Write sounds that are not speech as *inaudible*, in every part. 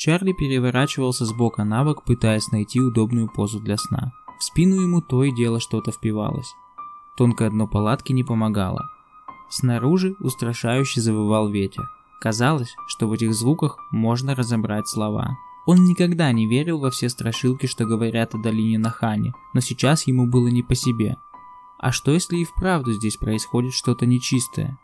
Чарли переворачивался с бока на бок, пытаясь найти удобную позу для сна. В спину ему то и дело что-то впивалось. Тонкое дно палатки не помогало. Снаружи устрашающе завывал ветер. Казалось, что в этих звуках можно разобрать слова. Он никогда не верил во все страшилки, что говорят о долине Нахани, но сейчас ему было не по себе. А что если и вправду здесь происходит что-то нечистое?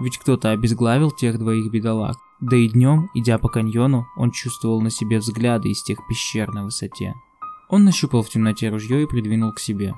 Ведь кто-то обезглавил тех двоих бедолаг. Да и днем, идя по каньону, он чувствовал на себе взгляды из тех пещер на высоте. Он нащупал в темноте ружье и придвинул к себе.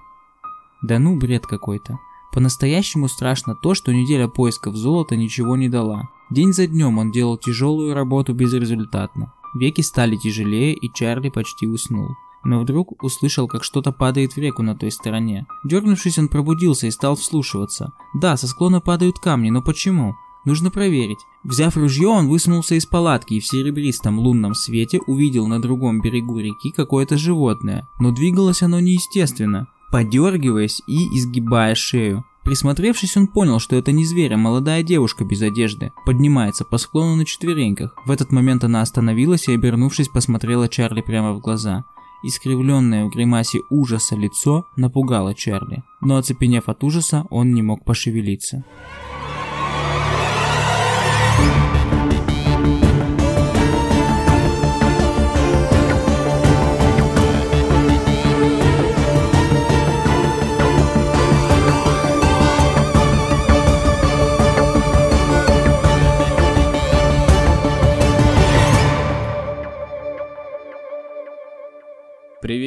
Да ну, бред какой-то. По-настоящему страшно то, что неделя поисков золота ничего не дала. День за днем он делал тяжелую работу безрезультатно. Веки стали тяжелее, и Чарли почти уснул. Но вдруг услышал, как что-то падает в реку на той стороне. Дернувшись, он пробудился и стал вслушиваться. Да, со склона падают камни, но почему? Нужно проверить. Взяв ружье, он высунулся из палатки и в серебристом лунном свете увидел на другом берегу реки какое-то животное, но двигалось оно неестественно, подергиваясь и изгибая шею. Присмотревшись, он понял, что это не зверь, а молодая девушка без одежды. Поднимается по склону на четвереньках. В этот момент она остановилась и, обернувшись, посмотрела Чарли прямо в глаза. Искривленное в гримасе ужаса лицо напугало Чарли, но оцепенев от ужаса, он не мог пошевелиться.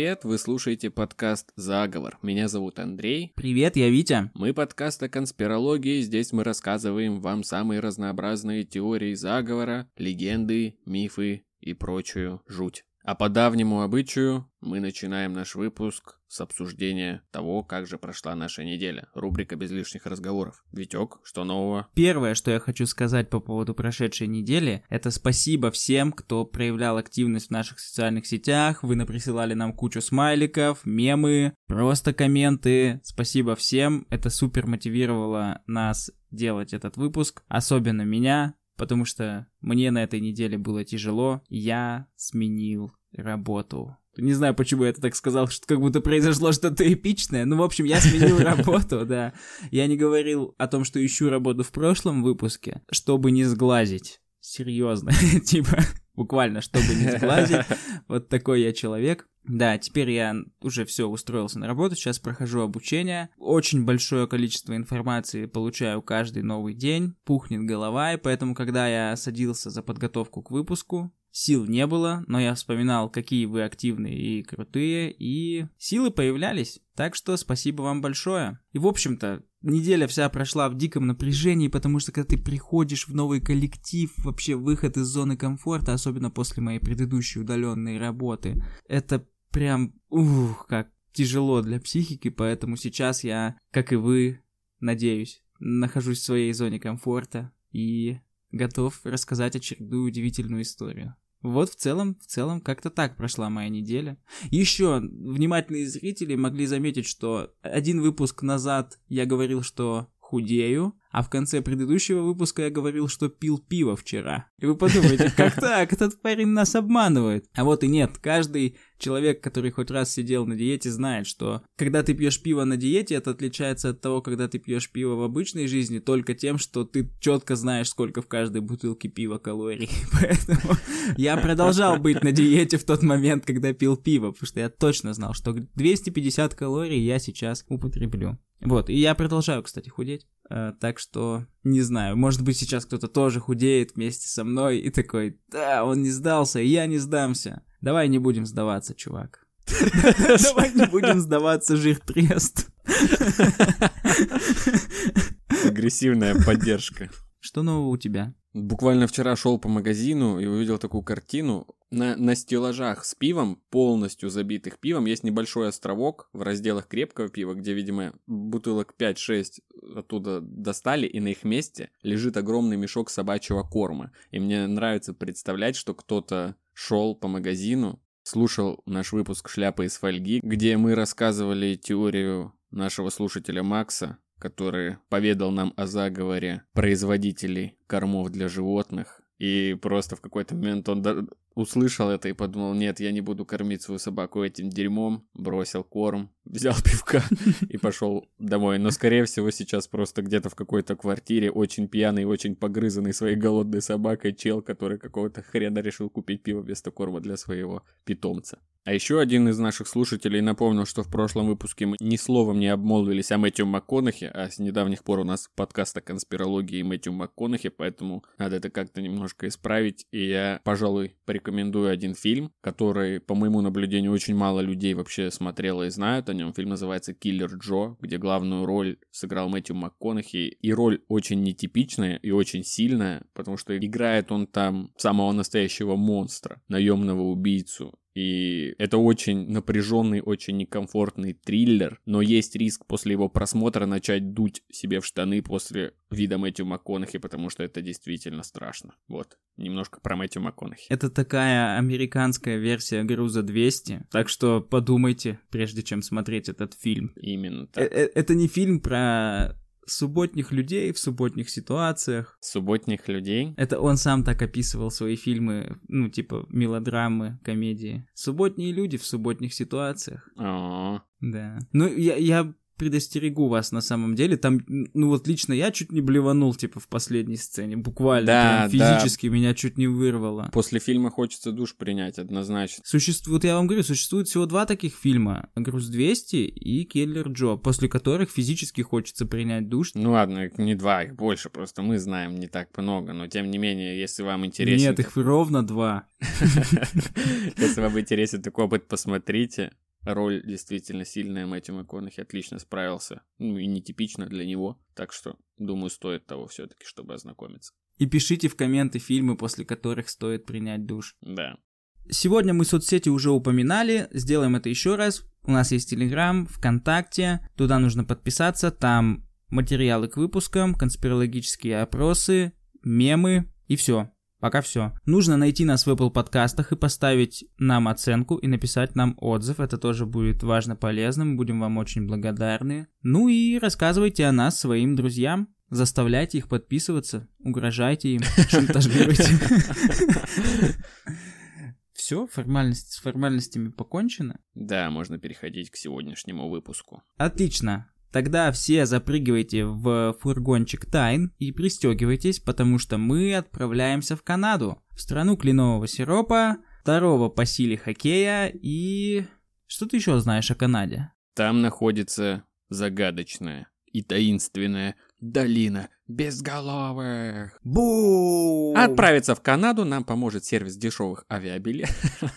Привет, вы слушаете подкаст «Заговор». Меня зовут Андрей. Привет, я Витя. Мы подкаст о конспирологии. Здесь мы рассказываем вам самые разнообразные теории заговора, легенды, мифы и прочую жуть. А по давнему обычаю мы начинаем наш выпуск с обсуждения того, как же прошла наша неделя. Рубрика без лишних разговоров. Витек, что нового? Первое, что я хочу сказать по поводу прошедшей недели, это спасибо всем, кто проявлял активность в наших социальных сетях. Вы наприсылали нам кучу смайликов, мемы, просто комменты. Спасибо всем. Это супер мотивировало нас делать этот выпуск. Особенно меня, потому что мне на этой неделе было тяжело. Я сменил работу. Не знаю, почему я это так сказал, что как будто произошло что-то эпичное. Ну, в общем, я сменил *laughs* работу, да. Я не говорил о том, что ищу работу в прошлом выпуске, чтобы не сглазить. Серьезно. *laughs* типа, буквально, чтобы не сглазить. *laughs* Вот такой я человек. Да, теперь я уже все устроился на работу, сейчас прохожу обучение. Очень большое количество информации получаю каждый новый день, пухнет голова, и поэтому, когда я садился за подготовку к выпуску, Сил не было, но я вспоминал, какие вы активные и крутые, и силы появлялись. Так что спасибо вам большое. И в общем-то, неделя вся прошла в диком напряжении, потому что когда ты приходишь в новый коллектив, вообще выход из зоны комфорта, особенно после моей предыдущей удаленной работы, это прям, ух, как тяжело для психики, поэтому сейчас я, как и вы, надеюсь, нахожусь в своей зоне комфорта и готов рассказать очередную удивительную историю. Вот в целом, в целом, как-то так прошла моя неделя. Еще внимательные зрители могли заметить, что один выпуск назад я говорил, что худею, а в конце предыдущего выпуска я говорил, что пил пиво вчера. И вы подумаете, *laughs* как так? Этот парень нас обманывает. А вот и нет. Каждый человек, который хоть раз сидел на диете, знает, что когда ты пьешь пиво на диете, это отличается от того, когда ты пьешь пиво в обычной жизни, только тем, что ты четко знаешь, сколько в каждой бутылке пива калорий. *laughs* Поэтому я продолжал быть на диете в тот момент, когда пил пиво, потому что я точно знал, что 250 калорий я сейчас употреблю. Вот, и я продолжаю, кстати, худеть. Э, так что, не знаю, может быть сейчас кто-то тоже худеет вместе со мной и такой, да, он не сдался, и я не сдамся. Давай не будем сдаваться, чувак. *laughs* Давай не будем сдаваться, жир трест. Агрессивная поддержка. Что нового у тебя? Буквально вчера шел по магазину и увидел такую картину. На, на стеллажах с пивом, полностью забитых пивом, есть небольшой островок в разделах крепкого пива, где, видимо, бутылок 5-6 оттуда достали, и на их месте лежит огромный мешок собачьего корма. И мне нравится представлять, что кто-то шел по магазину, слушал наш выпуск «Шляпа из фольги», где мы рассказывали теорию нашего слушателя Макса, который поведал нам о заговоре производителей кормов для животных И просто в какой-то момент он услышал это и подумал, нет, я не буду кормить свою собаку этим дерьмом, бросил корм, *laughs* взял пивка и *laughs* пошел домой. Но, скорее всего, сейчас просто где-то в какой-то квартире очень пьяный, очень погрызанный своей голодной собакой чел, который какого-то хрена решил купить пиво вместо корма для своего питомца. А еще один из наших слушателей напомнил, что в прошлом выпуске мы ни словом не обмолвились о Мэтью МакКонахе, а с недавних пор у нас подкаст о конспирологии Мэтью МакКонахе, поэтому надо это как-то немножко исправить. И я, пожалуй, порекомендую один фильм, который, по моему наблюдению, очень мало людей вообще смотрело и знают о нем. Фильм называется «Киллер Джо», где главную роль сыграл Мэтью МакКонахи. И роль очень нетипичная и очень сильная, потому что играет он там самого настоящего монстра, наемного убийцу. И это очень напряженный, очень некомфортный триллер, но есть риск после его просмотра начать дуть себе в штаны после вида Мэтью МакКонахи, потому что это действительно страшно. Вот, немножко про Мэтью МакКонахи. Это такая американская версия Груза 200, так что подумайте, прежде чем смотреть этот фильм. Именно Э- так. э- Это не фильм про субботних людей в субботних ситуациях. Субботних людей. Это он сам так описывал свои фильмы, ну, типа мелодрамы, комедии. Субботние люди в субботних ситуациях. О, Да. Ну, я, я предостерегу вас на самом деле. Там, ну вот лично я чуть не блеванул, типа, в последней сцене. Буквально. Да, прям да. физически меня чуть не вырвало. После фильма хочется душ принять, однозначно. Существует, я вам говорю, существует всего два таких фильма. «Груз 200» и «Киллер Джо», после которых физически хочется принять душ. Ну ладно, не два, их больше, просто мы знаем не так много, но тем не менее, если вам интересен... Нет, их ровно два. *laughs* Если вам интересен такой опыт, посмотрите. Роль действительно сильная, Мэтью МакКонахи отлично справился. Ну и нетипично для него. Так что, думаю, стоит того все-таки, чтобы ознакомиться. И пишите в комменты фильмы, после которых стоит принять душ. Да. Сегодня мы соцсети уже упоминали, сделаем это еще раз. У нас есть Телеграм, ВКонтакте, туда нужно подписаться, там материалы к выпускам, конспирологические опросы, мемы и все. Пока все. Нужно найти нас в Apple подкастах и поставить нам оценку и написать нам отзыв. Это тоже будет важно полезным. Будем вам очень благодарны. Ну и рассказывайте о нас своим друзьям. Заставляйте их подписываться, угрожайте им, *laughs* шантажируйте. *laughs* Все, формальность, с формальностями покончено. Да, можно переходить к сегодняшнему выпуску. Отлично. Тогда все запрыгивайте в фургончик тайн и пристегивайтесь, потому что мы отправляемся в Канаду, в страну кленового сиропа, второго по силе хоккея и... Что ты еще знаешь о Канаде? Там находится загадочная и таинственная долина безголовых. Бу! Отправиться в Канаду нам поможет сервис дешевых авиабилетов. *laughs*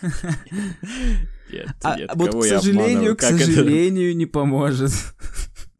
Нет, А, нет, вот, кого к сожалению, к сожалению, не поможет.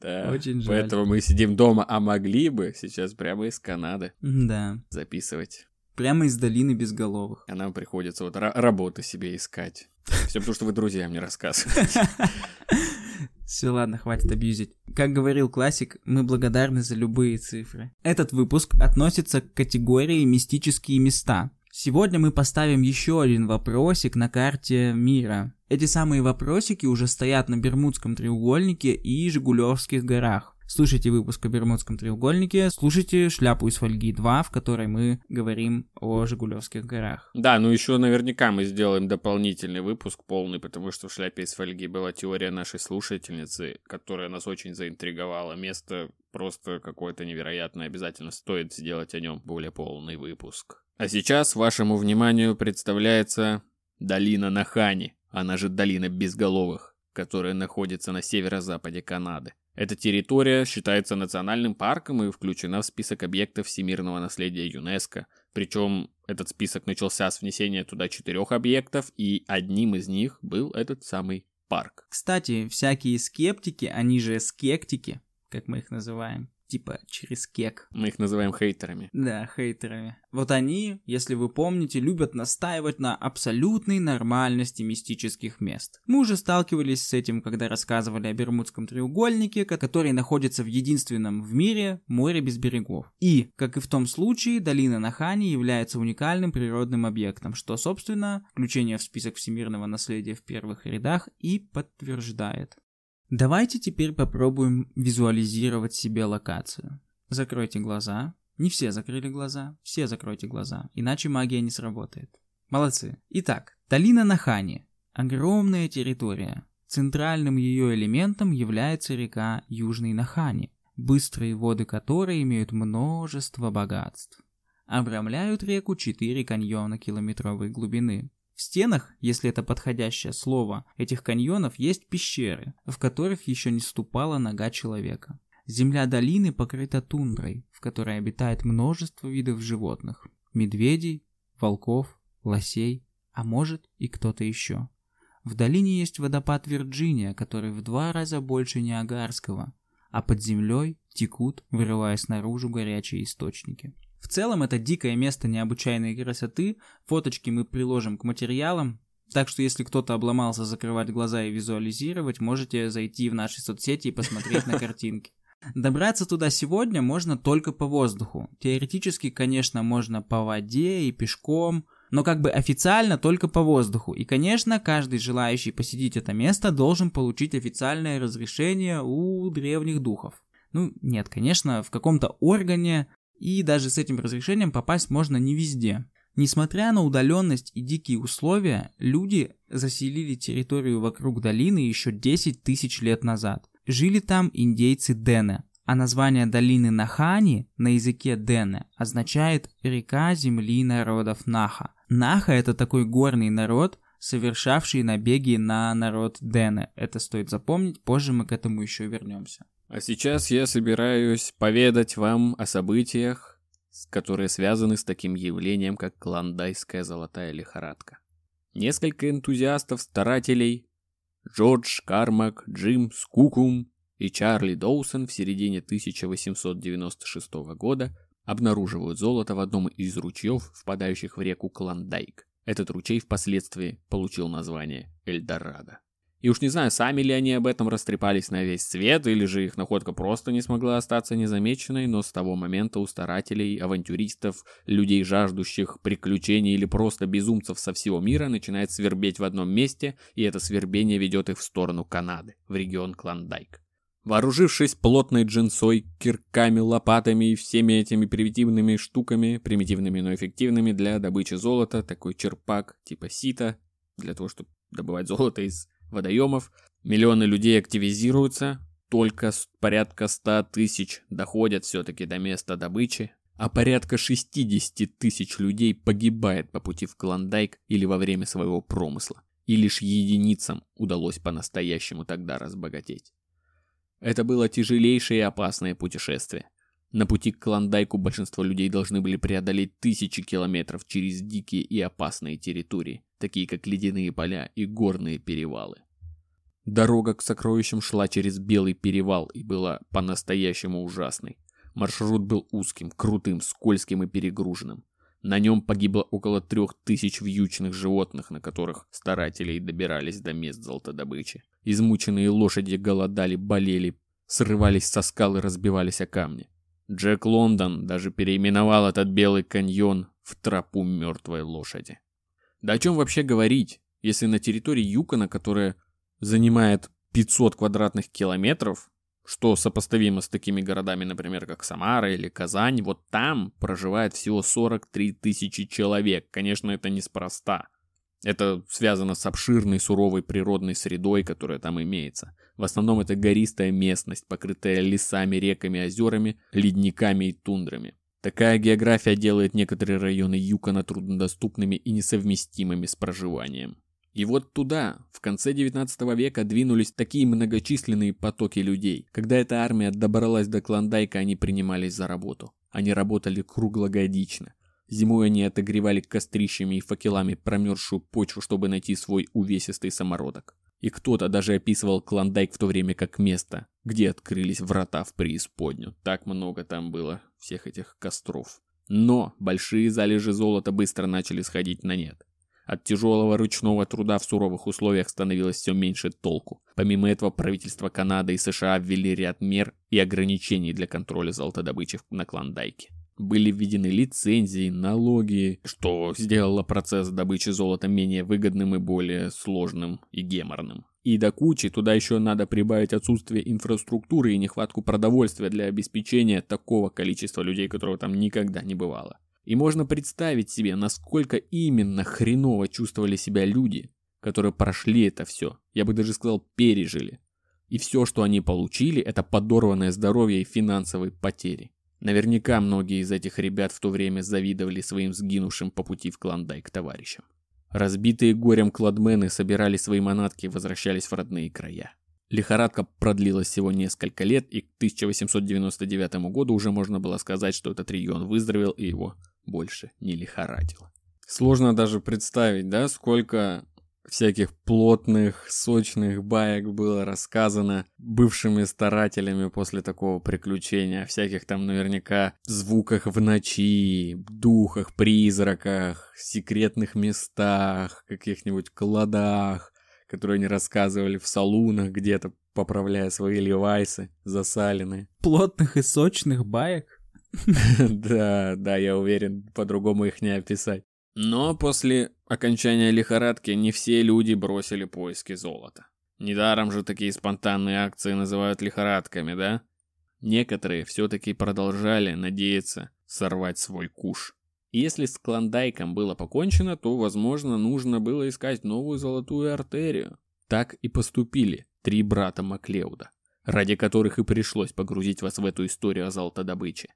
Да, Очень жаль. Поэтому мы сидим дома, а могли бы сейчас прямо из Канады Да. записывать. Прямо из долины безголовых. А нам приходится вот ра- работу себе искать. Все потому, что вы друзьям не рассказываете. *laughs* Все, ладно, хватит абьюзить. Как говорил классик, мы благодарны за любые цифры. Этот выпуск относится к категории «Мистические места». Сегодня мы поставим еще один вопросик на карте мира. Эти самые вопросики уже стоят на Бермудском треугольнике и Жигулевских горах. Слушайте выпуск о Бермудском треугольнике, слушайте «Шляпу из фольги 2», в которой мы говорим о Жигулевских горах. Да, ну еще наверняка мы сделаем дополнительный выпуск полный, потому что в шляпе из фольги была теория нашей слушательницы, которая нас очень заинтриговала. Место просто какое-то невероятное, обязательно стоит сделать о нем более полный выпуск. А сейчас вашему вниманию представляется долина Нахани, она же долина безголовых, которая находится на северо-западе Канады. Эта территория считается национальным парком и включена в список объектов всемирного наследия ЮНЕСКо. Причем этот список начался с внесения туда четырех объектов, и одним из них был этот самый парк. Кстати, всякие скептики, они же скептики, как мы их называем, типа через кек. Мы их называем хейтерами. Да, хейтерами. Вот они, если вы помните, любят настаивать на абсолютной нормальности мистических мест. Мы уже сталкивались с этим, когда рассказывали о Бермудском треугольнике, ко- который находится в единственном в мире море без берегов. И, как и в том случае, долина Нахани является уникальным природным объектом, что, собственно, включение в список всемирного наследия в первых рядах и подтверждает. Давайте теперь попробуем визуализировать себе локацию. Закройте глаза, Не все закрыли глаза, все закройте глаза, иначе магия не сработает. Молодцы. Итак, долина Нахани. Огромная территория. Центральным ее элементом является река Южный Нахани, быстрые воды которой имеют множество богатств. Обрамляют реку четыре каньона километровой глубины. В стенах, если это подходящее слово, этих каньонов есть пещеры, в которых еще не ступала нога человека. Земля долины покрыта тундрой, в которой обитает множество видов животных. Медведей, волков, лосей, а может и кто-то еще. В долине есть водопад Вирджиния, который в два раза больше Ниагарского, а под землей текут, вырываясь наружу горячие источники. В целом это дикое место необычайной красоты, фоточки мы приложим к материалам, так что если кто-то обломался закрывать глаза и визуализировать, можете зайти в наши соцсети и посмотреть на картинки. Добраться туда сегодня можно только по воздуху. Теоретически, конечно, можно по воде и пешком, но как бы официально только по воздуху. И, конечно, каждый желающий посетить это место должен получить официальное разрешение у древних духов. Ну, нет, конечно, в каком-то органе, и даже с этим разрешением попасть можно не везде. Несмотря на удаленность и дикие условия, люди заселили территорию вокруг долины еще 10 тысяч лет назад. Жили там индейцы Дене, а название долины Нахани на языке Дене означает «река земли народов Наха». Наха – это такой горный народ, совершавший набеги на народ Дене. Это стоит запомнить, позже мы к этому еще вернемся. А сейчас я собираюсь поведать вам о событиях, которые связаны с таким явлением, как клондайская золотая лихорадка. Несколько энтузиастов-старателей Джордж Кармак, Джим Скукум и Чарли Доусон в середине 1896 года обнаруживают золото в одном из ручьев, впадающих в реку Клондайк. Этот ручей впоследствии получил название Эльдорадо. И уж не знаю, сами ли они об этом растрепались на весь свет, или же их находка просто не смогла остаться незамеченной, но с того момента у старателей, авантюристов, людей, жаждущих приключений или просто безумцев со всего мира начинает свербеть в одном месте, и это свербение ведет их в сторону Канады, в регион Клондайк. Вооружившись плотной джинсой, кирками, лопатами и всеми этими примитивными штуками, примитивными, но эффективными для добычи золота, такой черпак типа сита, для того, чтобы добывать золото из водоемов, миллионы людей активизируются, только порядка 100 тысяч доходят все-таки до места добычи, а порядка 60 тысяч людей погибает по пути в Клондайк или во время своего промысла. И лишь единицам удалось по-настоящему тогда разбогатеть. Это было тяжелейшее и опасное путешествие. На пути к Клондайку большинство людей должны были преодолеть тысячи километров через дикие и опасные территории, такие как ледяные поля и горные перевалы. Дорога к сокровищам шла через Белый перевал и была по-настоящему ужасной. Маршрут был узким, крутым, скользким и перегруженным. На нем погибло около трех тысяч вьючных животных, на которых старатели добирались до мест золотодобычи. Измученные лошади голодали, болели, срывались со скал и разбивались о камни. Джек Лондон даже переименовал этот белый каньон в тропу мертвой лошади. Да о чем вообще говорить, если на территории Юкона, которая занимает 500 квадратных километров, что сопоставимо с такими городами, например, как Самара или Казань, вот там проживает всего 43 тысячи человек. Конечно, это неспроста. Это связано с обширной суровой природной средой, которая там имеется. В основном это гористая местность, покрытая лесами, реками, озерами, ледниками и тундрами. Такая география делает некоторые районы Юкона труднодоступными и несовместимыми с проживанием. И вот туда, в конце 19 века, двинулись такие многочисленные потоки людей. Когда эта армия добралась до Клондайка, они принимались за работу. Они работали круглогодично. Зимой они отогревали кострищами и факелами промерзшую почву, чтобы найти свой увесистый самородок. И кто-то даже описывал Клондайк в то время как место, где открылись врата в преисподнюю. Так много там было всех этих костров. Но большие залежи золота быстро начали сходить на нет. От тяжелого ручного труда в суровых условиях становилось все меньше толку. Помимо этого, правительство Канады и США ввели ряд мер и ограничений для контроля золотодобычи на Клондайке. Были введены лицензии, налоги, что сделало процесс добычи золота менее выгодным и более сложным и геморным. И до кучи туда еще надо прибавить отсутствие инфраструктуры и нехватку продовольствия для обеспечения такого количества людей, которого там никогда не бывало. И можно представить себе, насколько именно хреново чувствовали себя люди, которые прошли это все. Я бы даже сказал, пережили. И все, что они получили, это подорванное здоровье и финансовые потери. Наверняка многие из этих ребят в то время завидовали своим сгинувшим по пути в Клондайк товарищам. Разбитые горем кладмены собирали свои манатки и возвращались в родные края. Лихорадка продлилась всего несколько лет, и к 1899 году уже можно было сказать, что этот регион выздоровел и его больше не лихорадило. Сложно даже представить, да, сколько всяких плотных, сочных баек было рассказано бывшими старателями после такого приключения, о всяких там наверняка звуках в ночи, духах, призраках, секретных местах, каких-нибудь кладах, которые они рассказывали в салунах где-то, поправляя свои левайсы засаленные. Плотных и сочных баек? *laughs* Да, да, я уверен, по-другому их не описать. Но после окончания лихорадки не все люди бросили поиски золота. Недаром же такие спонтанные акции называют лихорадками, да? Некоторые все-таки продолжали надеяться сорвать свой куш. Если с Клондайком было покончено, то, возможно, нужно было искать новую золотую артерию. Так и поступили три брата Маклеуда, ради которых и пришлось погрузить вас в эту историю о золотодобыче.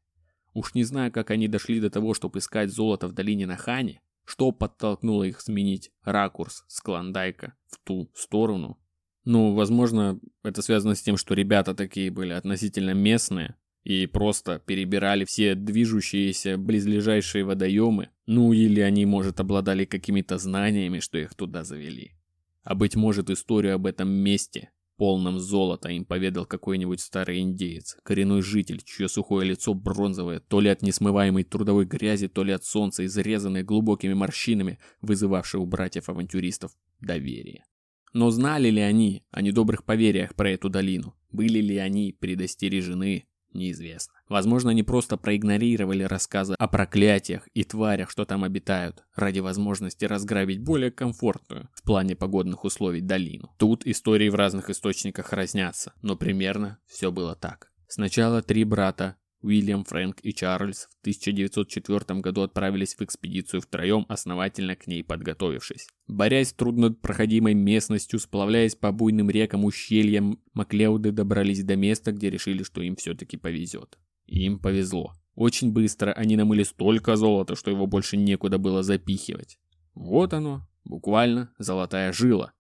Уж не знаю, как они дошли до того, чтобы искать золото в долине Нахани, что подтолкнуло их сменить ракурс с Клондайка в ту сторону. Ну, возможно, это связано с тем, что ребята такие были относительно местные и просто перебирали все движущиеся близлежащие водоемы, ну или они, может, обладали какими-то знаниями, что их туда завели. А быть может, историю об этом месте полном золота им поведал какой-нибудь старый индеец, коренной житель, чье сухое лицо бронзовое, то ли от несмываемой трудовой грязи, то ли от солнца, изрезанное глубокими морщинами, вызывавшее у братьев-авантюристов доверие. Но знали ли они о недобрых поверьях про эту долину? Были ли они предостережены? Неизвестно. Возможно, они просто проигнорировали рассказы о проклятиях и тварях, что там обитают, ради возможности разграбить более комфортную в плане погодных условий долину. Тут истории в разных источниках разнятся, но примерно все было так. Сначала три брата Уильям, Фрэнк и Чарльз в 1904 году отправились в экспедицию втроем, основательно к ней подготовившись. Борясь с труднопроходимой местностью, сплавляясь по буйным рекам ущельям, Маклеуды добрались до места, где решили, что им все-таки повезет. им повезло. Очень быстро они намыли столько золота, что его больше некуда было запихивать. Вот оно, буквально золотая жила.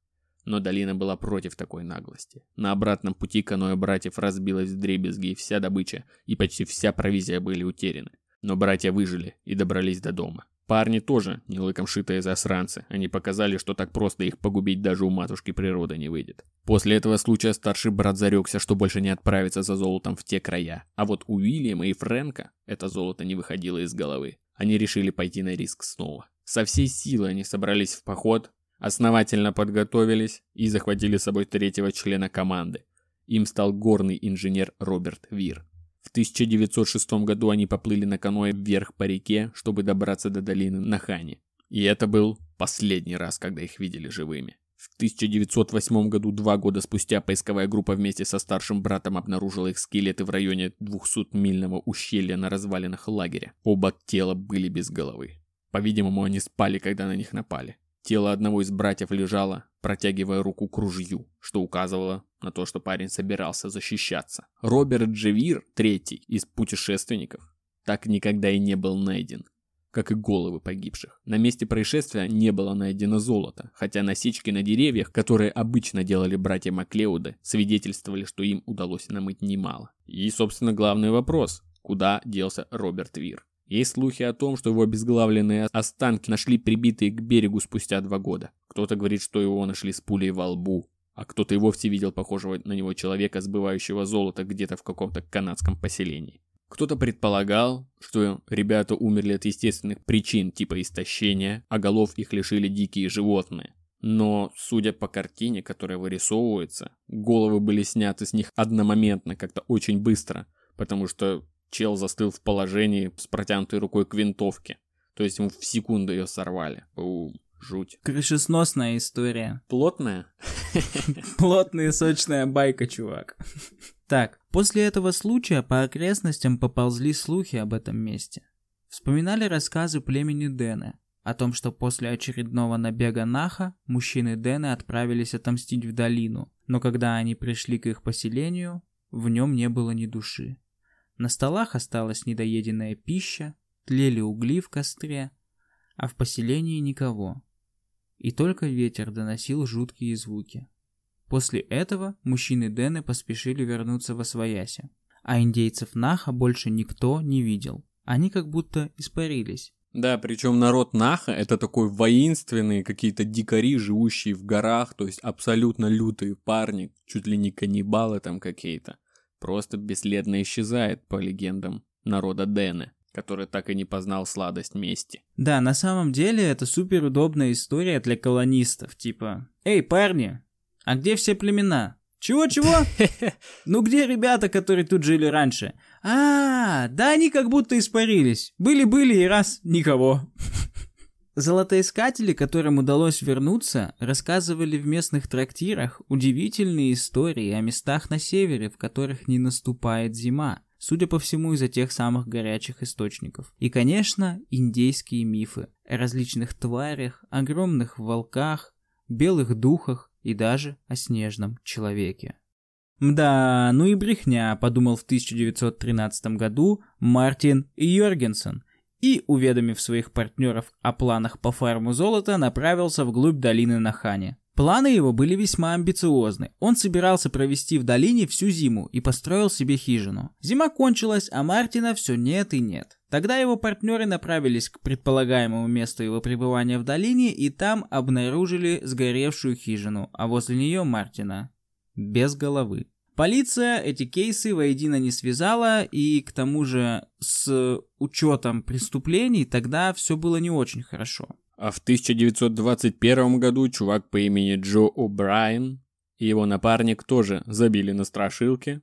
Но долина была против такой наглости. На обратном пути каноэ братьев разбилась в дребезги, вся добыча и почти вся провизия были утеряны. Но братья выжили и добрались до дома. Парни тоже не лыком шитые засранцы. Они показали, что так просто их погубить даже у матушки природы не выйдет. После этого случая старший брат зарекся, что больше не отправится за золотом в те края. А вот у Уильяма и Фрэнка это золото не выходило из головы. Они решили пойти на риск снова. Со всей силы они собрались в поход, Основательно подготовились и захватили с собой третьего члена команды. Им стал горный инженер Роберт Вир. В 1906 году они поплыли на каноэ вверх по реке, чтобы добраться до долины Нахани. И это был последний раз, когда их видели живыми. В 1908 году, два года спустя, поисковая группа вместе со старшим братом обнаружила их скелеты в районе 200-мильного ущелья на развалинах лагеря. Оба тела были без головы. По-видимому, они спали, когда на них напали. Тело одного из братьев лежало, протягивая руку к ружью, что указывало на то, что парень собирался защищаться. Роберт Джевир, третий из путешественников, так никогда и не был найден, как и головы погибших. На месте происшествия не было найдено золото, хотя насечки на деревьях, которые обычно делали братья Маклеуды, свидетельствовали, что им удалось намыть немало. И, собственно, главный вопрос – куда делся Роберт Вир? Есть слухи о том, что его обезглавленные останки нашли прибитые к берегу спустя два года. Кто-то говорит, что его нашли с пулей во лбу, а кто-то и вовсе видел похожего на него человека, сбывающего золото где-то в каком-то канадском поселении. Кто-то предполагал, что ребята умерли от естественных причин типа истощения, а голов их лишили дикие животные. Но, судя по картине, которая вырисовывается, головы были сняты с них одномоментно, как-то очень быстро, потому что Чел застыл в положении с протянутой рукой к винтовке. То есть ему в секунду ее сорвали. Жуть. Крышесносная история. Плотная? *laughs* Плотная сочная байка, чувак. *laughs* Так, после этого случая по окрестностям поползли слухи об этом месте. Вспоминали рассказы племени Дэна о том, что после очередного набега Наха мужчины Дэны отправились отомстить в долину, но когда они пришли к их поселению, в нем не было ни души. На столах осталась недоеденная пища, тлели угли в костре, а в поселении никого. И только ветер доносил жуткие звуки. После этого мужчины Дэны поспешили вернуться во свояси, а индейцев Наха больше никто не видел. Они как будто испарились. Да, причем народ Наха это такой воинственный, какие-то дикари, живущие в горах, то есть абсолютно лютые парни, чуть ли не каннибалы там какие-то. Просто бесследно исчезает, по легендам, народа Дэны который так и не познал сладость мести. Да, на самом деле это супер удобная история для колонистов, типа «Эй, парни, а где все племена? Чего-чего? *laughs* Ну где ребята, которые тут жили раньше? А, да они как будто испарились. Были-были и раз никого. Золотоискатели, которым удалось вернуться, рассказывали в местных трактирах удивительные истории о местах на севере, в которых не наступает зима. Судя по всему, из-за тех самых горячих источников. И, конечно, индейские мифы о различных тварях, огромных волках, белых духах и даже о снежном человеке. Мда, ну и брехня, подумал в 1913 году Мартин Йоргенсен и, уведомив своих партнеров о планах по фарму золота, направился вглубь долины Нахани. Планы его были весьма амбициозны. Он собирался провести в долине всю зиму и построил себе хижину. Зима кончилась, а Мартина все нет и нет. Тогда его партнеры направились к предполагаемому месту его пребывания в долине и там обнаружили сгоревшую хижину, а возле нее Мартина. Без головы. Полиция эти кейсы воедино не связала, и к тому же с учетом преступлений тогда все было не очень хорошо. А в 1921 году чувак по имени Джо О'Брайен и его напарник тоже забили на страшилки,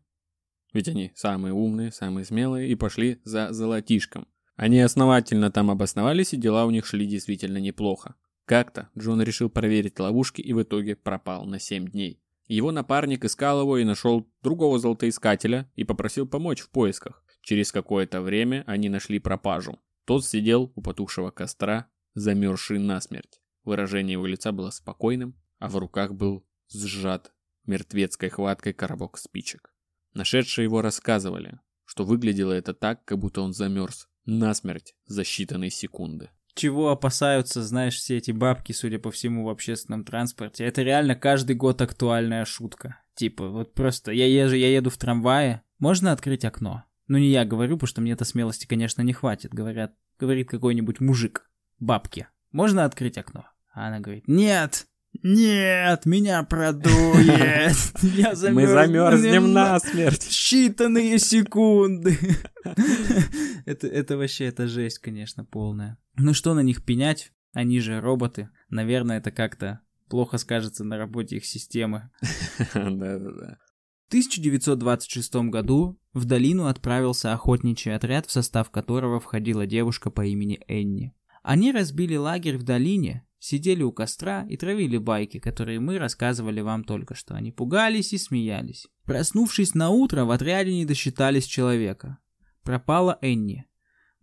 ведь они самые умные, самые смелые, и пошли за золотишком. Они основательно там обосновались, и дела у них шли действительно неплохо. Как-то Джон решил проверить ловушки и в итоге пропал на 7 дней. Его напарник искал его и нашел другого золотоискателя и попросил помочь в поисках. Через какое-то время они нашли пропажу. Тот сидел у потухшего костра замерзший насмерть. Выражение его лица было спокойным, а в руках был сжат мертвецкой хваткой коробок спичек. Нашедшие его рассказывали, что выглядело это так, как будто он замерз насмерть за считанные секунды. Чего опасаются, знаешь, все эти бабки, судя по всему, в общественном транспорте. Это реально каждый год актуальная шутка. Типа, вот просто я езжу, я еду в трамвае, можно открыть окно? Ну не я говорю, потому что мне это смелости, конечно, не хватит, говорят, говорит какой-нибудь мужик бабки, можно открыть окно? А она говорит, нет, нет, меня продует. *laughs* Я замерз... Мы замерзнем насмерть. Считанные секунды. это, это вообще, это жесть, конечно, полная. Ну что на них пенять? Они же роботы. Наверное, это как-то плохо скажется на работе их системы. *laughs* Да-да-да. В 1926 году в долину отправился охотничий отряд, в состав которого входила девушка по имени Энни. Они разбили лагерь в долине, сидели у костра и травили байки, которые мы рассказывали вам только что. Они пугались и смеялись. Проснувшись на утро, в отряде не досчитались человека. Пропала Энни.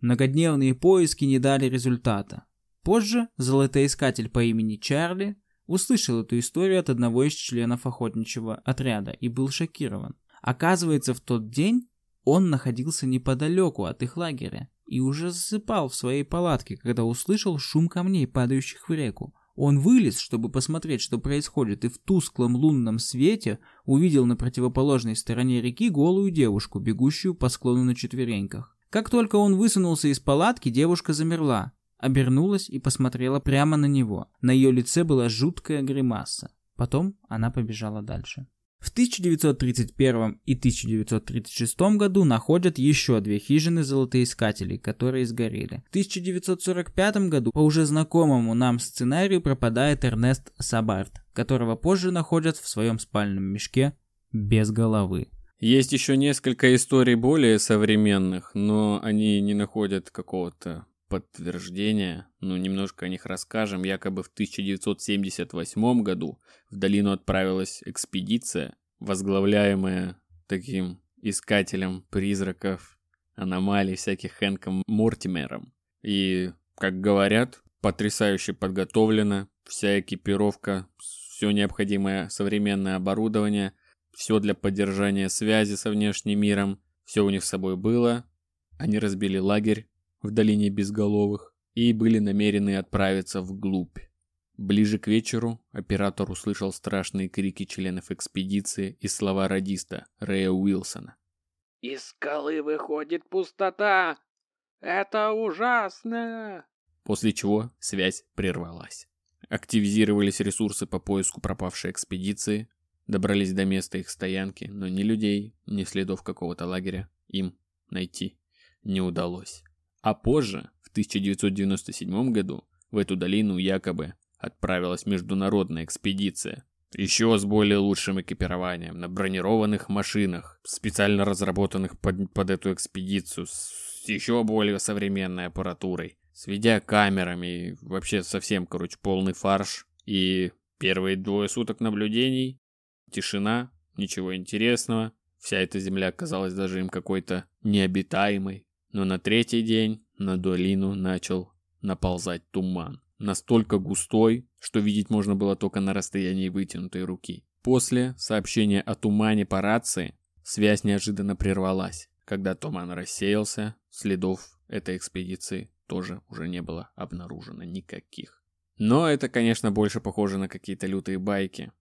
Многодневные поиски не дали результата. Позже золотоискатель по имени Чарли услышал эту историю от одного из членов охотничьего отряда и был шокирован. Оказывается, в тот день он находился неподалеку от их лагеря и уже засыпал в своей палатке, когда услышал шум камней, падающих в реку. Он вылез, чтобы посмотреть, что происходит, и в тусклом лунном свете увидел на противоположной стороне реки голую девушку, бегущую по склону на четвереньках. Как только он высунулся из палатки, девушка замерла, обернулась и посмотрела прямо на него. На ее лице была жуткая гримаса. Потом она побежала дальше. В 1931 и 1936 году находят еще две хижины золотоискателей, которые сгорели. В 1945 году по уже знакомому нам сценарию пропадает Эрнест Сабарт, которого позже находят в своем спальном мешке без головы. Есть еще несколько историй более современных, но они не находят какого-то подтверждения, ну, немножко о них расскажем. Якобы в 1978 году в долину отправилась экспедиция, возглавляемая таким искателем призраков, аномалий, всяких Хэнком Мортимером. И, как говорят, потрясающе подготовлена, вся экипировка, все необходимое современное оборудование, все для поддержания связи со внешним миром, все у них с собой было. Они разбили лагерь в долине Безголовых и были намерены отправиться вглубь. Ближе к вечеру оператор услышал страшные крики членов экспедиции и слова радиста Рэя Уилсона. «Из скалы выходит пустота! Это ужасно!» После чего связь прервалась. Активизировались ресурсы по поиску пропавшей экспедиции, добрались до места их стоянки, но ни людей, ни следов какого-то лагеря им найти не удалось. А позже, в 1997 году, в эту долину якобы отправилась международная экспедиция. Еще с более лучшим экипированием, на бронированных машинах, специально разработанных под, под эту экспедицию, с еще более современной аппаратурой, с видеокамерами, вообще совсем, короче, полный фарш. И первые двое суток наблюдений, тишина, ничего интересного, вся эта земля казалась даже им какой-то необитаемой. Но на третий день на долину начал наползать туман настолько густой, что видеть можно было только на расстоянии вытянутой руки. После сообщения о тумане по рации связь неожиданно прервалась. Когда туман рассеялся, следов этой экспедиции тоже уже не было обнаружено никаких. Но это, конечно, больше похоже на какие-то лютые байки.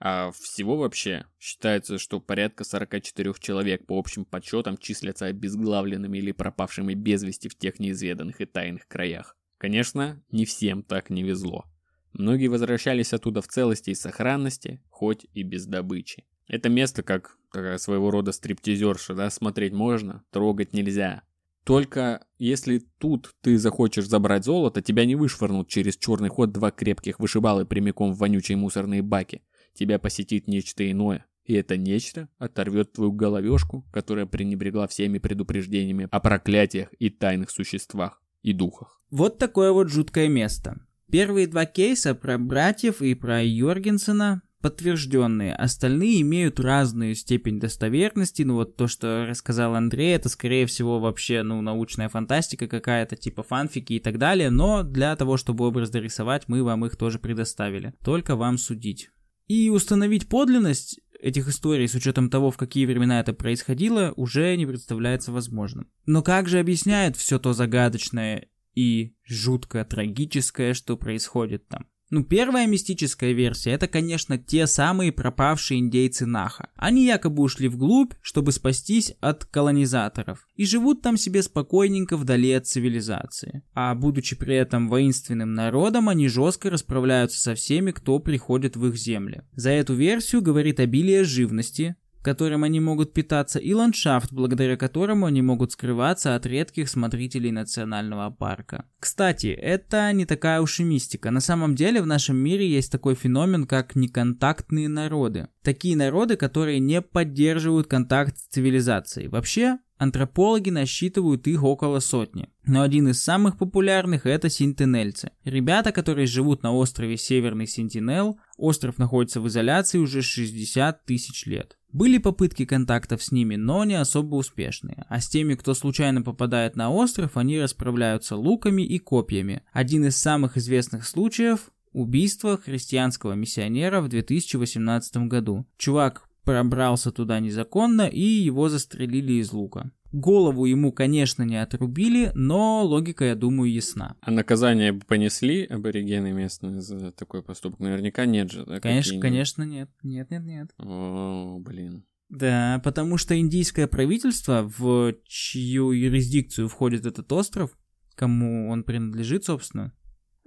А всего вообще считается, что порядка 44 человек по общим подсчетам числятся обезглавленными или пропавшими без вести в тех неизведанных и тайных краях. Конечно, не всем так не везло. Многие возвращались оттуда в целости и сохранности, хоть и без добычи. Это место как такая своего рода стриптизерша, да, смотреть можно, трогать нельзя. Только если тут ты захочешь забрать золото, тебя не вышвырнут через черный ход два крепких вышибалы прямиком в вонючие мусорные баки. Тебя посетит нечто иное. И это нечто оторвет твою головешку, которая пренебрегла всеми предупреждениями о проклятиях и тайных существах и духах. Вот такое вот жуткое место. Первые два кейса про братьев и про Йоргенсена подтвержденные, остальные имеют разную степень достоверности, ну вот то, что рассказал Андрей, это скорее всего вообще, ну, научная фантастика какая-то, типа фанфики и так далее, но для того, чтобы образ дорисовать, мы вам их тоже предоставили. Только вам судить. И установить подлинность этих историй с учетом того, в какие времена это происходило, уже не представляется возможным. Но как же объясняет все то загадочное и жутко трагическое, что происходит там? Ну, первая мистическая версия, это, конечно, те самые пропавшие индейцы Наха. Они якобы ушли вглубь, чтобы спастись от колонизаторов, и живут там себе спокойненько вдали от цивилизации. А будучи при этом воинственным народом, они жестко расправляются со всеми, кто приходит в их земли. За эту версию говорит обилие живности, которым они могут питаться, и ландшафт, благодаря которому они могут скрываться от редких смотрителей национального парка. Кстати, это не такая уж и мистика. На самом деле в нашем мире есть такой феномен, как неконтактные народы. Такие народы, которые не поддерживают контакт с цивилизацией. Вообще, Антропологи насчитывают их около сотни. Но один из самых популярных это сентинельцы. Ребята, которые живут на острове Северный Сентинел, остров находится в изоляции уже 60 тысяч лет. Были попытки контактов с ними, но не особо успешные. А с теми, кто случайно попадает на остров, они расправляются луками и копьями. Один из самых известных случаев – убийство христианского миссионера в 2018 году. Чувак пробрался туда незаконно и его застрелили из лука. Голову ему, конечно, не отрубили, но логика, я думаю, ясна. А наказание понесли аборигены местные за такой поступок? Наверняка нет же, да? Конечно, конечно, нет. Нет, нет, нет. О, блин. Да, потому что индийское правительство, в чью юрисдикцию входит этот остров, кому он принадлежит, собственно,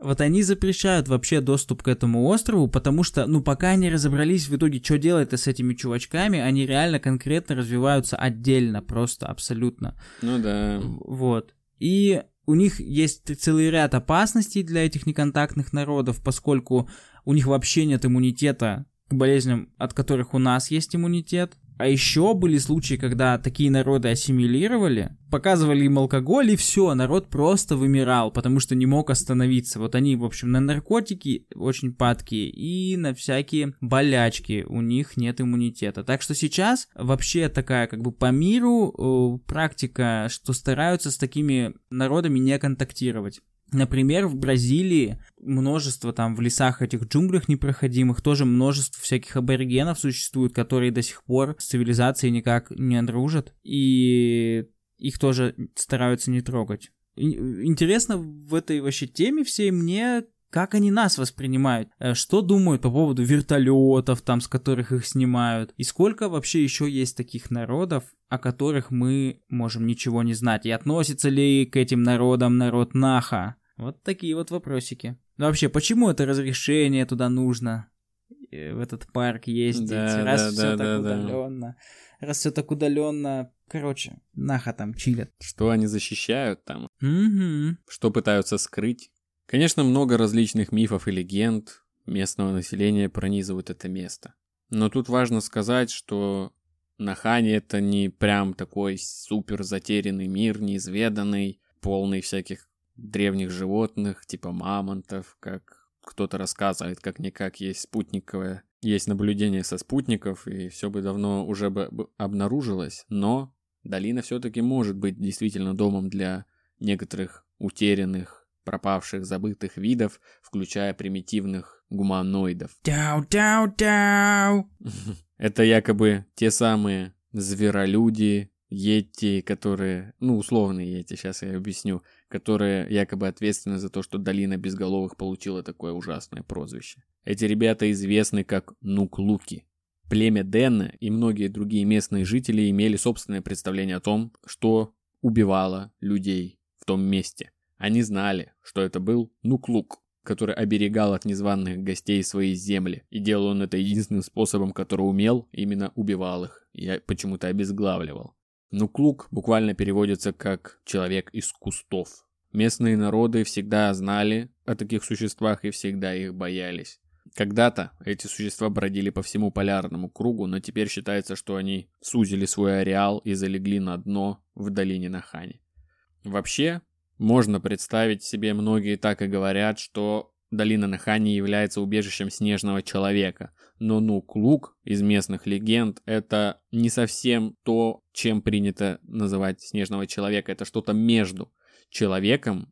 вот они запрещают вообще доступ к этому острову, потому что, ну, пока они разобрались в итоге, что делать с этими чувачками, они реально конкретно развиваются отдельно, просто абсолютно. Ну да. Вот. И у них есть целый ряд опасностей для этих неконтактных народов, поскольку у них вообще нет иммунитета к болезням, от которых у нас есть иммунитет. А еще были случаи, когда такие народы ассимилировали, показывали им алкоголь, и все, народ просто вымирал, потому что не мог остановиться. Вот они, в общем, на наркотики очень падкие и на всякие болячки, у них нет иммунитета. Так что сейчас вообще такая как бы по миру э, практика, что стараются с такими народами не контактировать. Например, в Бразилии множество там в лесах этих джунглях непроходимых тоже множество всяких аборигенов существует, которые до сих пор с цивилизацией никак не дружат, и их тоже стараются не трогать. Интересно в этой вообще теме всей мне как они нас воспринимают, э, что думают по поводу вертолетов, там, с которых их снимают, и сколько вообще еще есть таких народов, о которых мы можем ничего не знать, и относится ли к этим народам народ Наха, вот такие вот вопросики. Ну вообще, почему это разрешение туда нужно? Э, в этот парк ездить, да, раз да, все да, так да, удаленно. Да. Раз все так удаленно. Короче, наха там чилят. Что они защищают там? Угу. Что пытаются скрыть? Конечно, много различных мифов и легенд местного населения пронизывают это место. Но тут важно сказать, что Нахани это не прям такой супер затерянный мир, неизведанный, полный всяких древних животных, типа мамонтов, как кто-то рассказывает, как-никак есть спутниковое, есть наблюдение со спутников, и все бы давно уже бы обнаружилось, но долина все-таки может быть действительно домом для некоторых утерянных, пропавших, забытых видов, включая примитивных гуманоидов. Дау-дау-дау! *laughs* Это якобы те самые зверолюди, йети, которые, ну, условные йети, сейчас я объясню, которые якобы ответственны за то, что долина безголовых получила такое ужасное прозвище. Эти ребята известны как Нуклуки. Племя Денна и многие другие местные жители имели собственное представление о том, что убивало людей в том месте. Они знали, что это был Нуклук, который оберегал от незваных гостей свои земли, и делал он это единственным способом, который умел, именно убивал их, и почему-то обезглавливал. Нуклук буквально переводится как «человек из кустов». Местные народы всегда знали о таких существах и всегда их боялись. Когда-то эти существа бродили по всему полярному кругу, но теперь считается, что они сузили свой ареал и залегли на дно в долине Нахани. Вообще, можно представить себе, многие так и говорят, что долина Нахани является убежищем снежного человека, но Нук-Лук из местных легенд это не совсем то, чем принято называть снежного человека. Это что-то между человеком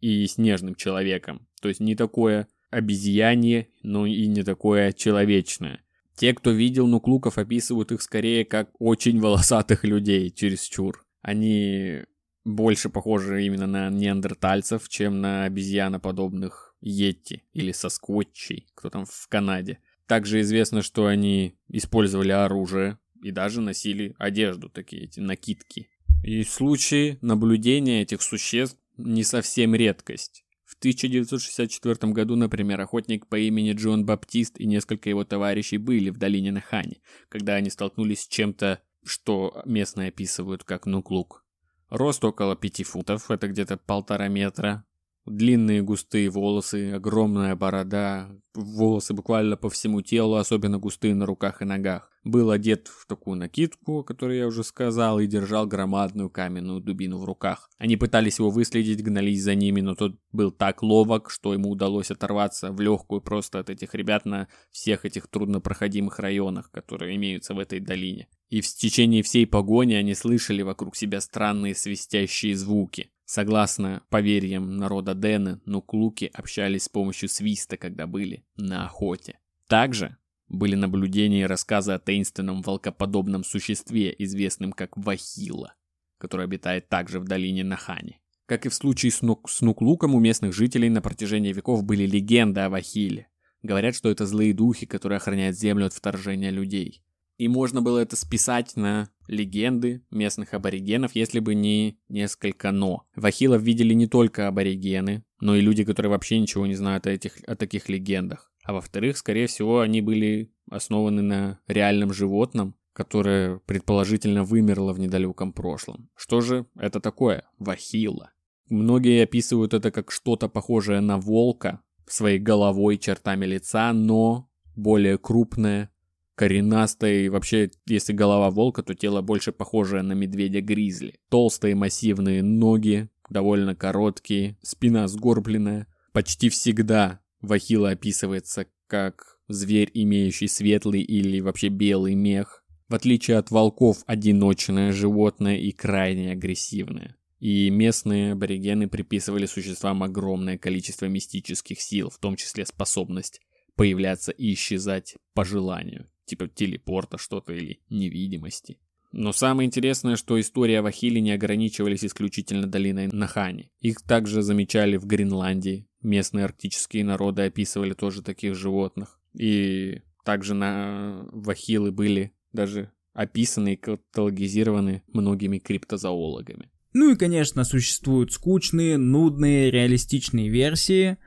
и снежным человеком. То есть не такое обезьянье, но и не такое человечное. Те, кто видел нуклуков, описывают их скорее как очень волосатых людей, чересчур. Они больше похожи именно на неандертальцев, чем на обезьяноподобных йети или соскотчей, кто там в Канаде. Также известно, что они использовали оружие и даже носили одежду, такие эти накидки. И случаи наблюдения этих существ не совсем редкость. В 1964 году, например, охотник по имени Джон Баптист и несколько его товарищей были в долине Нахани, когда они столкнулись с чем-то, что местные описывают как нуклук. Рост около пяти футов, это где-то полтора метра, Длинные густые волосы, огромная борода, волосы буквально по всему телу, особенно густые на руках и ногах. Был одет в такую накидку, о которой я уже сказал, и держал громадную каменную дубину в руках. Они пытались его выследить, гнались за ними, но тот был так ловок, что ему удалось оторваться в легкую просто от этих ребят на всех этих труднопроходимых районах, которые имеются в этой долине. И в течение всей погони они слышали вокруг себя странные свистящие звуки. Согласно поверьям народа Дэна, нуклуки общались с помощью свиста, когда были на охоте. Также были наблюдения и рассказы о таинственном волкоподобном существе, известном как Вахила, который обитает также в долине Нахани. Как и в случае с, нук с Нуклуком, у местных жителей на протяжении веков были легенды о Вахиле. Говорят, что это злые духи, которые охраняют землю от вторжения людей. И можно было это списать на легенды местных аборигенов, если бы не несколько «но». Вахилов видели не только аборигены, но и люди, которые вообще ничего не знают о, этих, о таких легендах. А во-вторых, скорее всего, они были основаны на реальном животном, которое предположительно вымерло в недалеком прошлом. Что же это такое? Вахила. Многие описывают это как что-то похожее на волка, своей головой, чертами лица, но более крупное, коренастое, и вообще, если голова волка, то тело больше похожее на медведя-гризли. Толстые массивные ноги, довольно короткие, спина сгорбленная. Почти всегда Вахила описывается как зверь, имеющий светлый или вообще белый мех. В отличие от волков, одиночное животное и крайне агрессивное. И местные аборигены приписывали существам огромное количество мистических сил, в том числе способность появляться и исчезать по желанию, типа телепорта что-то или невидимости. Но самое интересное, что история о Вахиле не ограничивались исключительно долиной Нахани. Их также замечали в Гренландии. Местные арктические народы описывали тоже таких животных. И также на Вахилы были даже описаны и каталогизированы многими криптозоологами. Ну и, конечно, существуют скучные, нудные, реалистичные версии,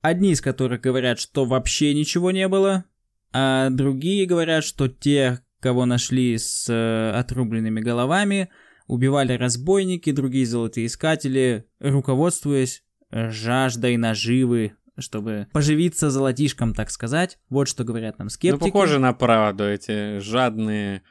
одни из которых говорят, что вообще ничего не было, а другие говорят, что те, кого нашли с э, отрубленными головами, убивали разбойники, другие золотые искатели, руководствуясь жаждой наживы, чтобы поживиться золотишком, так сказать. Вот что говорят нам скептики. Ну, похоже на правду, эти жадные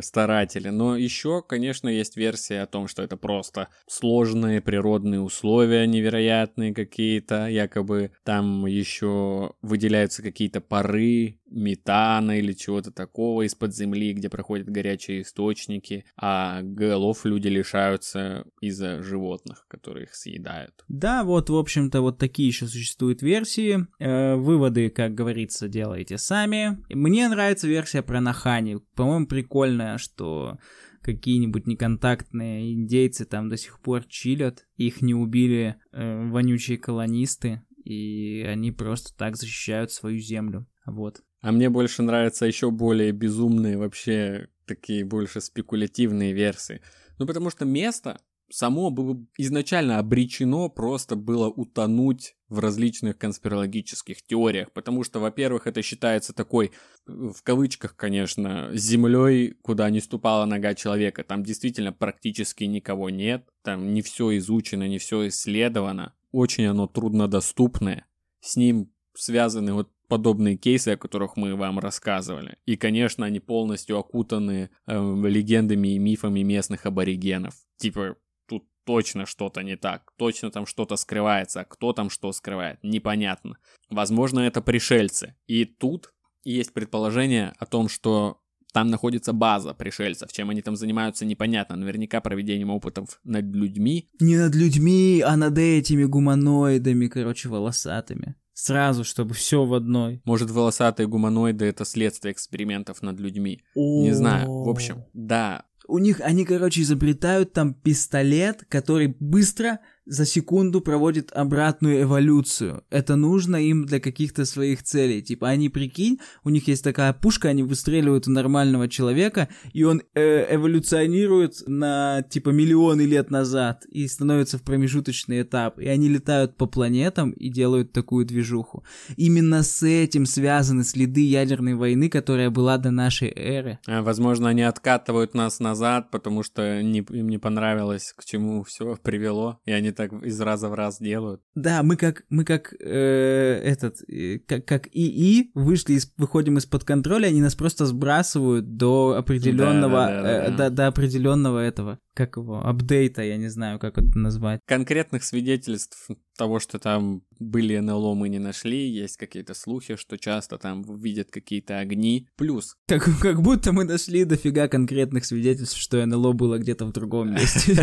старатели. Но еще, конечно, есть версия о том, что это просто сложные природные условия невероятные какие-то. Якобы там еще выделяются какие-то пары метана или чего-то такого из-под земли, где проходят горячие источники, а голов люди лишаются из-за животных, которые их съедают. Да, вот, в общем-то, вот такие еще существуют версии. Э, выводы, как говорится, делайте сами. Мне нравится версия про Нахани. По-моему, прикольная, что какие-нибудь неконтактные индейцы там до сих пор чилят, их не убили э, вонючие колонисты, и они просто так защищают свою землю. Вот. А мне больше нравятся еще более безумные, вообще такие больше спекулятивные версии. Ну, потому что место само было изначально обречено просто было утонуть в различных конспирологических теориях, потому что, во-первых, это считается такой, в кавычках, конечно, землей, куда не ступала нога человека. Там действительно практически никого нет, там не все изучено, не все исследовано, очень оно труднодоступное. С ним связаны вот подобные кейсы, о которых мы вам рассказывали. И, конечно, они полностью окутаны э, легендами и мифами местных аборигенов. Типа, тут точно что-то не так, точно там что-то скрывается, а кто там что скрывает, непонятно. Возможно, это пришельцы. И тут есть предположение о том, что там находится база пришельцев. Чем они там занимаются, непонятно. Наверняка проведением опытов над людьми. Не над людьми, а над этими гуманоидами, короче, волосатыми. Сразу, чтобы все в одной. Может, волосатые гуманоиды это следствие экспериментов над людьми. Не знаю. В общем, да. У них, они, короче, изобретают там пистолет, который быстро за секунду проводит обратную эволюцию. Это нужно им для каких-то своих целей. Типа, они, прикинь, у них есть такая пушка, они выстреливают у нормального человека, и он э, эволюционирует на, типа, миллионы лет назад и становится в промежуточный этап. И они летают по планетам и делают такую движуху. Именно с этим связаны следы ядерной войны, которая была до нашей эры. А, возможно, они откатывают нас назад, потому что не, им не понравилось, к чему все привело, и они так из раза в раз делают. Да, мы как мы как э, этот э, как как ИИ вышли из выходим из-под контроля, они нас просто сбрасывают до определенного да, да, да, э, да. до, до определенного этого как его апдейта, я не знаю, как это назвать. Конкретных свидетельств того, что там были НЛО, мы не нашли. Есть какие-то слухи, что часто там видят какие-то огни. Плюс Как, *laughs* как будто мы нашли дофига конкретных свидетельств, что НЛО было где-то в другом месте.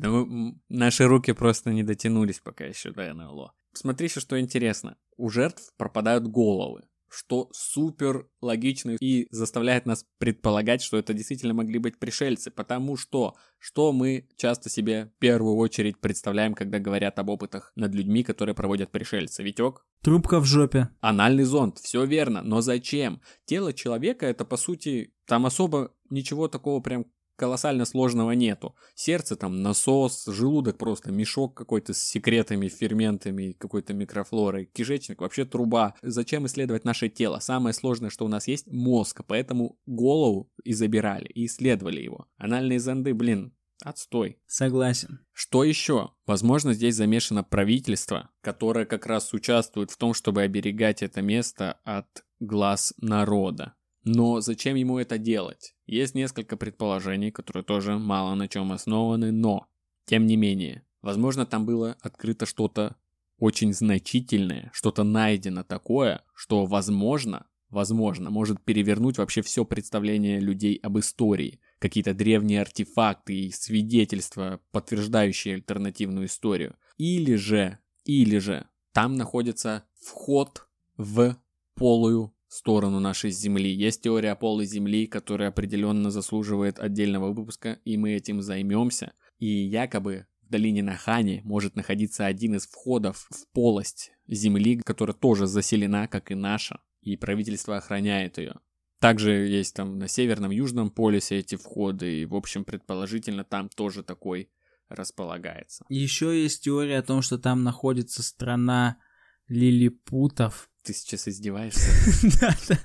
*laughs* Наши руки просто не дотянулись пока еще до НЛО. Смотри еще, что интересно. У жертв пропадают головы, что супер логично и заставляет нас предполагать, что это действительно могли быть пришельцы, потому что что мы часто себе в первую очередь представляем, когда говорят об опытах над людьми, которые проводят пришельцы. Витек? Трубка в жопе. Анальный зонд, все верно, но зачем? Тело человека это по сути, там особо ничего такого прям колоссально сложного нету. Сердце там насос, желудок просто мешок какой-то с секретами, ферментами, какой-то микрофлорой, кишечник вообще труба. Зачем исследовать наше тело? Самое сложное, что у нас есть, мозг, поэтому голову и забирали, и исследовали его. Анальные зонды, блин, отстой. Согласен. Что еще? Возможно, здесь замешано правительство, которое как раз участвует в том, чтобы оберегать это место от глаз народа. Но зачем ему это делать? Есть несколько предположений, которые тоже мало на чем основаны, но, тем не менее, возможно, там было открыто что-то очень значительное, что-то найдено такое, что, возможно, возможно, может перевернуть вообще все представление людей об истории. Какие-то древние артефакты и свидетельства, подтверждающие альтернативную историю. Или же, или же, там находится вход в полую сторону нашей Земли. Есть теория полой Земли, которая определенно заслуживает отдельного выпуска, и мы этим займемся. И якобы в долине Нахани может находиться один из входов в полость Земли, которая тоже заселена, как и наша, и правительство охраняет ее. Также есть там на северном, южном полюсе эти входы, и, в общем, предположительно, там тоже такой располагается. Еще есть теория о том, что там находится страна лилипутов. Ты сейчас издеваешься? *laughs* Да, да.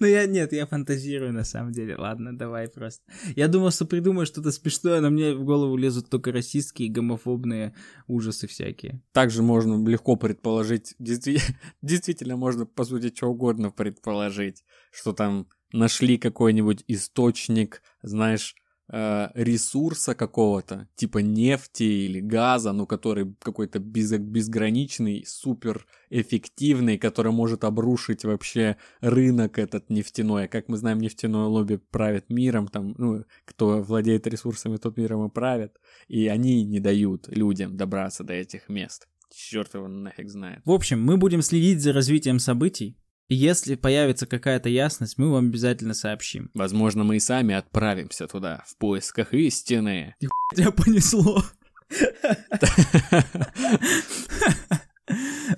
Ну я нет, я фантазирую на самом деле. Ладно, давай просто. Я думал, что придумаю что-то смешное, но мне в голову лезут только расистские, гомофобные ужасы всякие. Также можно легко предположить, *laughs* действительно, можно, по сути, что угодно предположить, что там нашли какой-нибудь источник, знаешь, ресурса какого-то, типа нефти или газа, ну, который какой-то без, безграничный, супер эффективный, который может обрушить вообще рынок этот нефтяной. Как мы знаем, нефтяное лобби правит миром, там, ну, кто владеет ресурсами, тот миром и правит. И они не дают людям добраться до этих мест. Черт его нафиг знает. В общем, мы будем следить за развитием событий, если появится какая-то ясность, мы вам обязательно сообщим. Возможно, мы и сами отправимся туда в поисках истины. *laughs* Тебя понесло.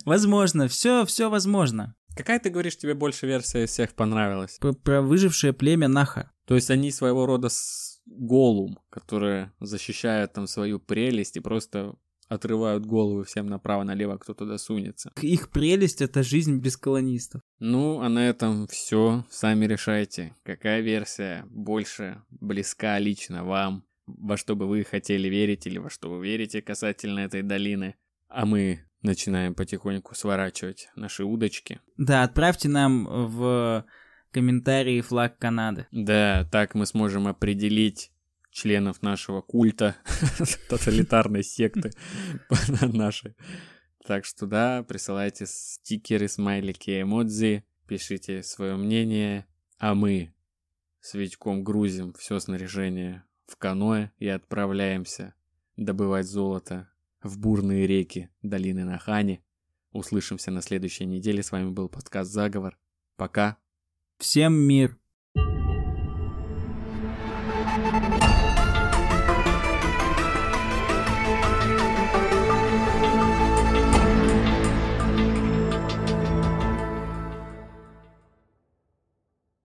Возможно, все, все возможно. Какая ты говоришь, тебе больше версия из всех понравилась? Про, про выжившее племя Наха. То есть они своего рода с голум, которые защищают там свою прелесть и просто отрывают головы всем направо-налево, кто туда сунется. Их прелесть — это жизнь без колонистов. Ну, а на этом все. Сами решайте, какая версия больше близка лично вам, во что бы вы хотели верить или во что вы верите касательно этой долины. А мы начинаем потихоньку сворачивать наши удочки. Да, отправьте нам в комментарии флаг Канады. Да, так мы сможем определить членов нашего культа, *laughs* тоталитарной секты *laughs* нашей. Так что да, присылайте стикеры, смайлики, эмодзи, пишите свое мнение, а мы с Витьком грузим все снаряжение в каноэ и отправляемся добывать золото в бурные реки долины Нахани. Услышимся на следующей неделе. С вами был подкаст «Заговор». Пока. Всем мир.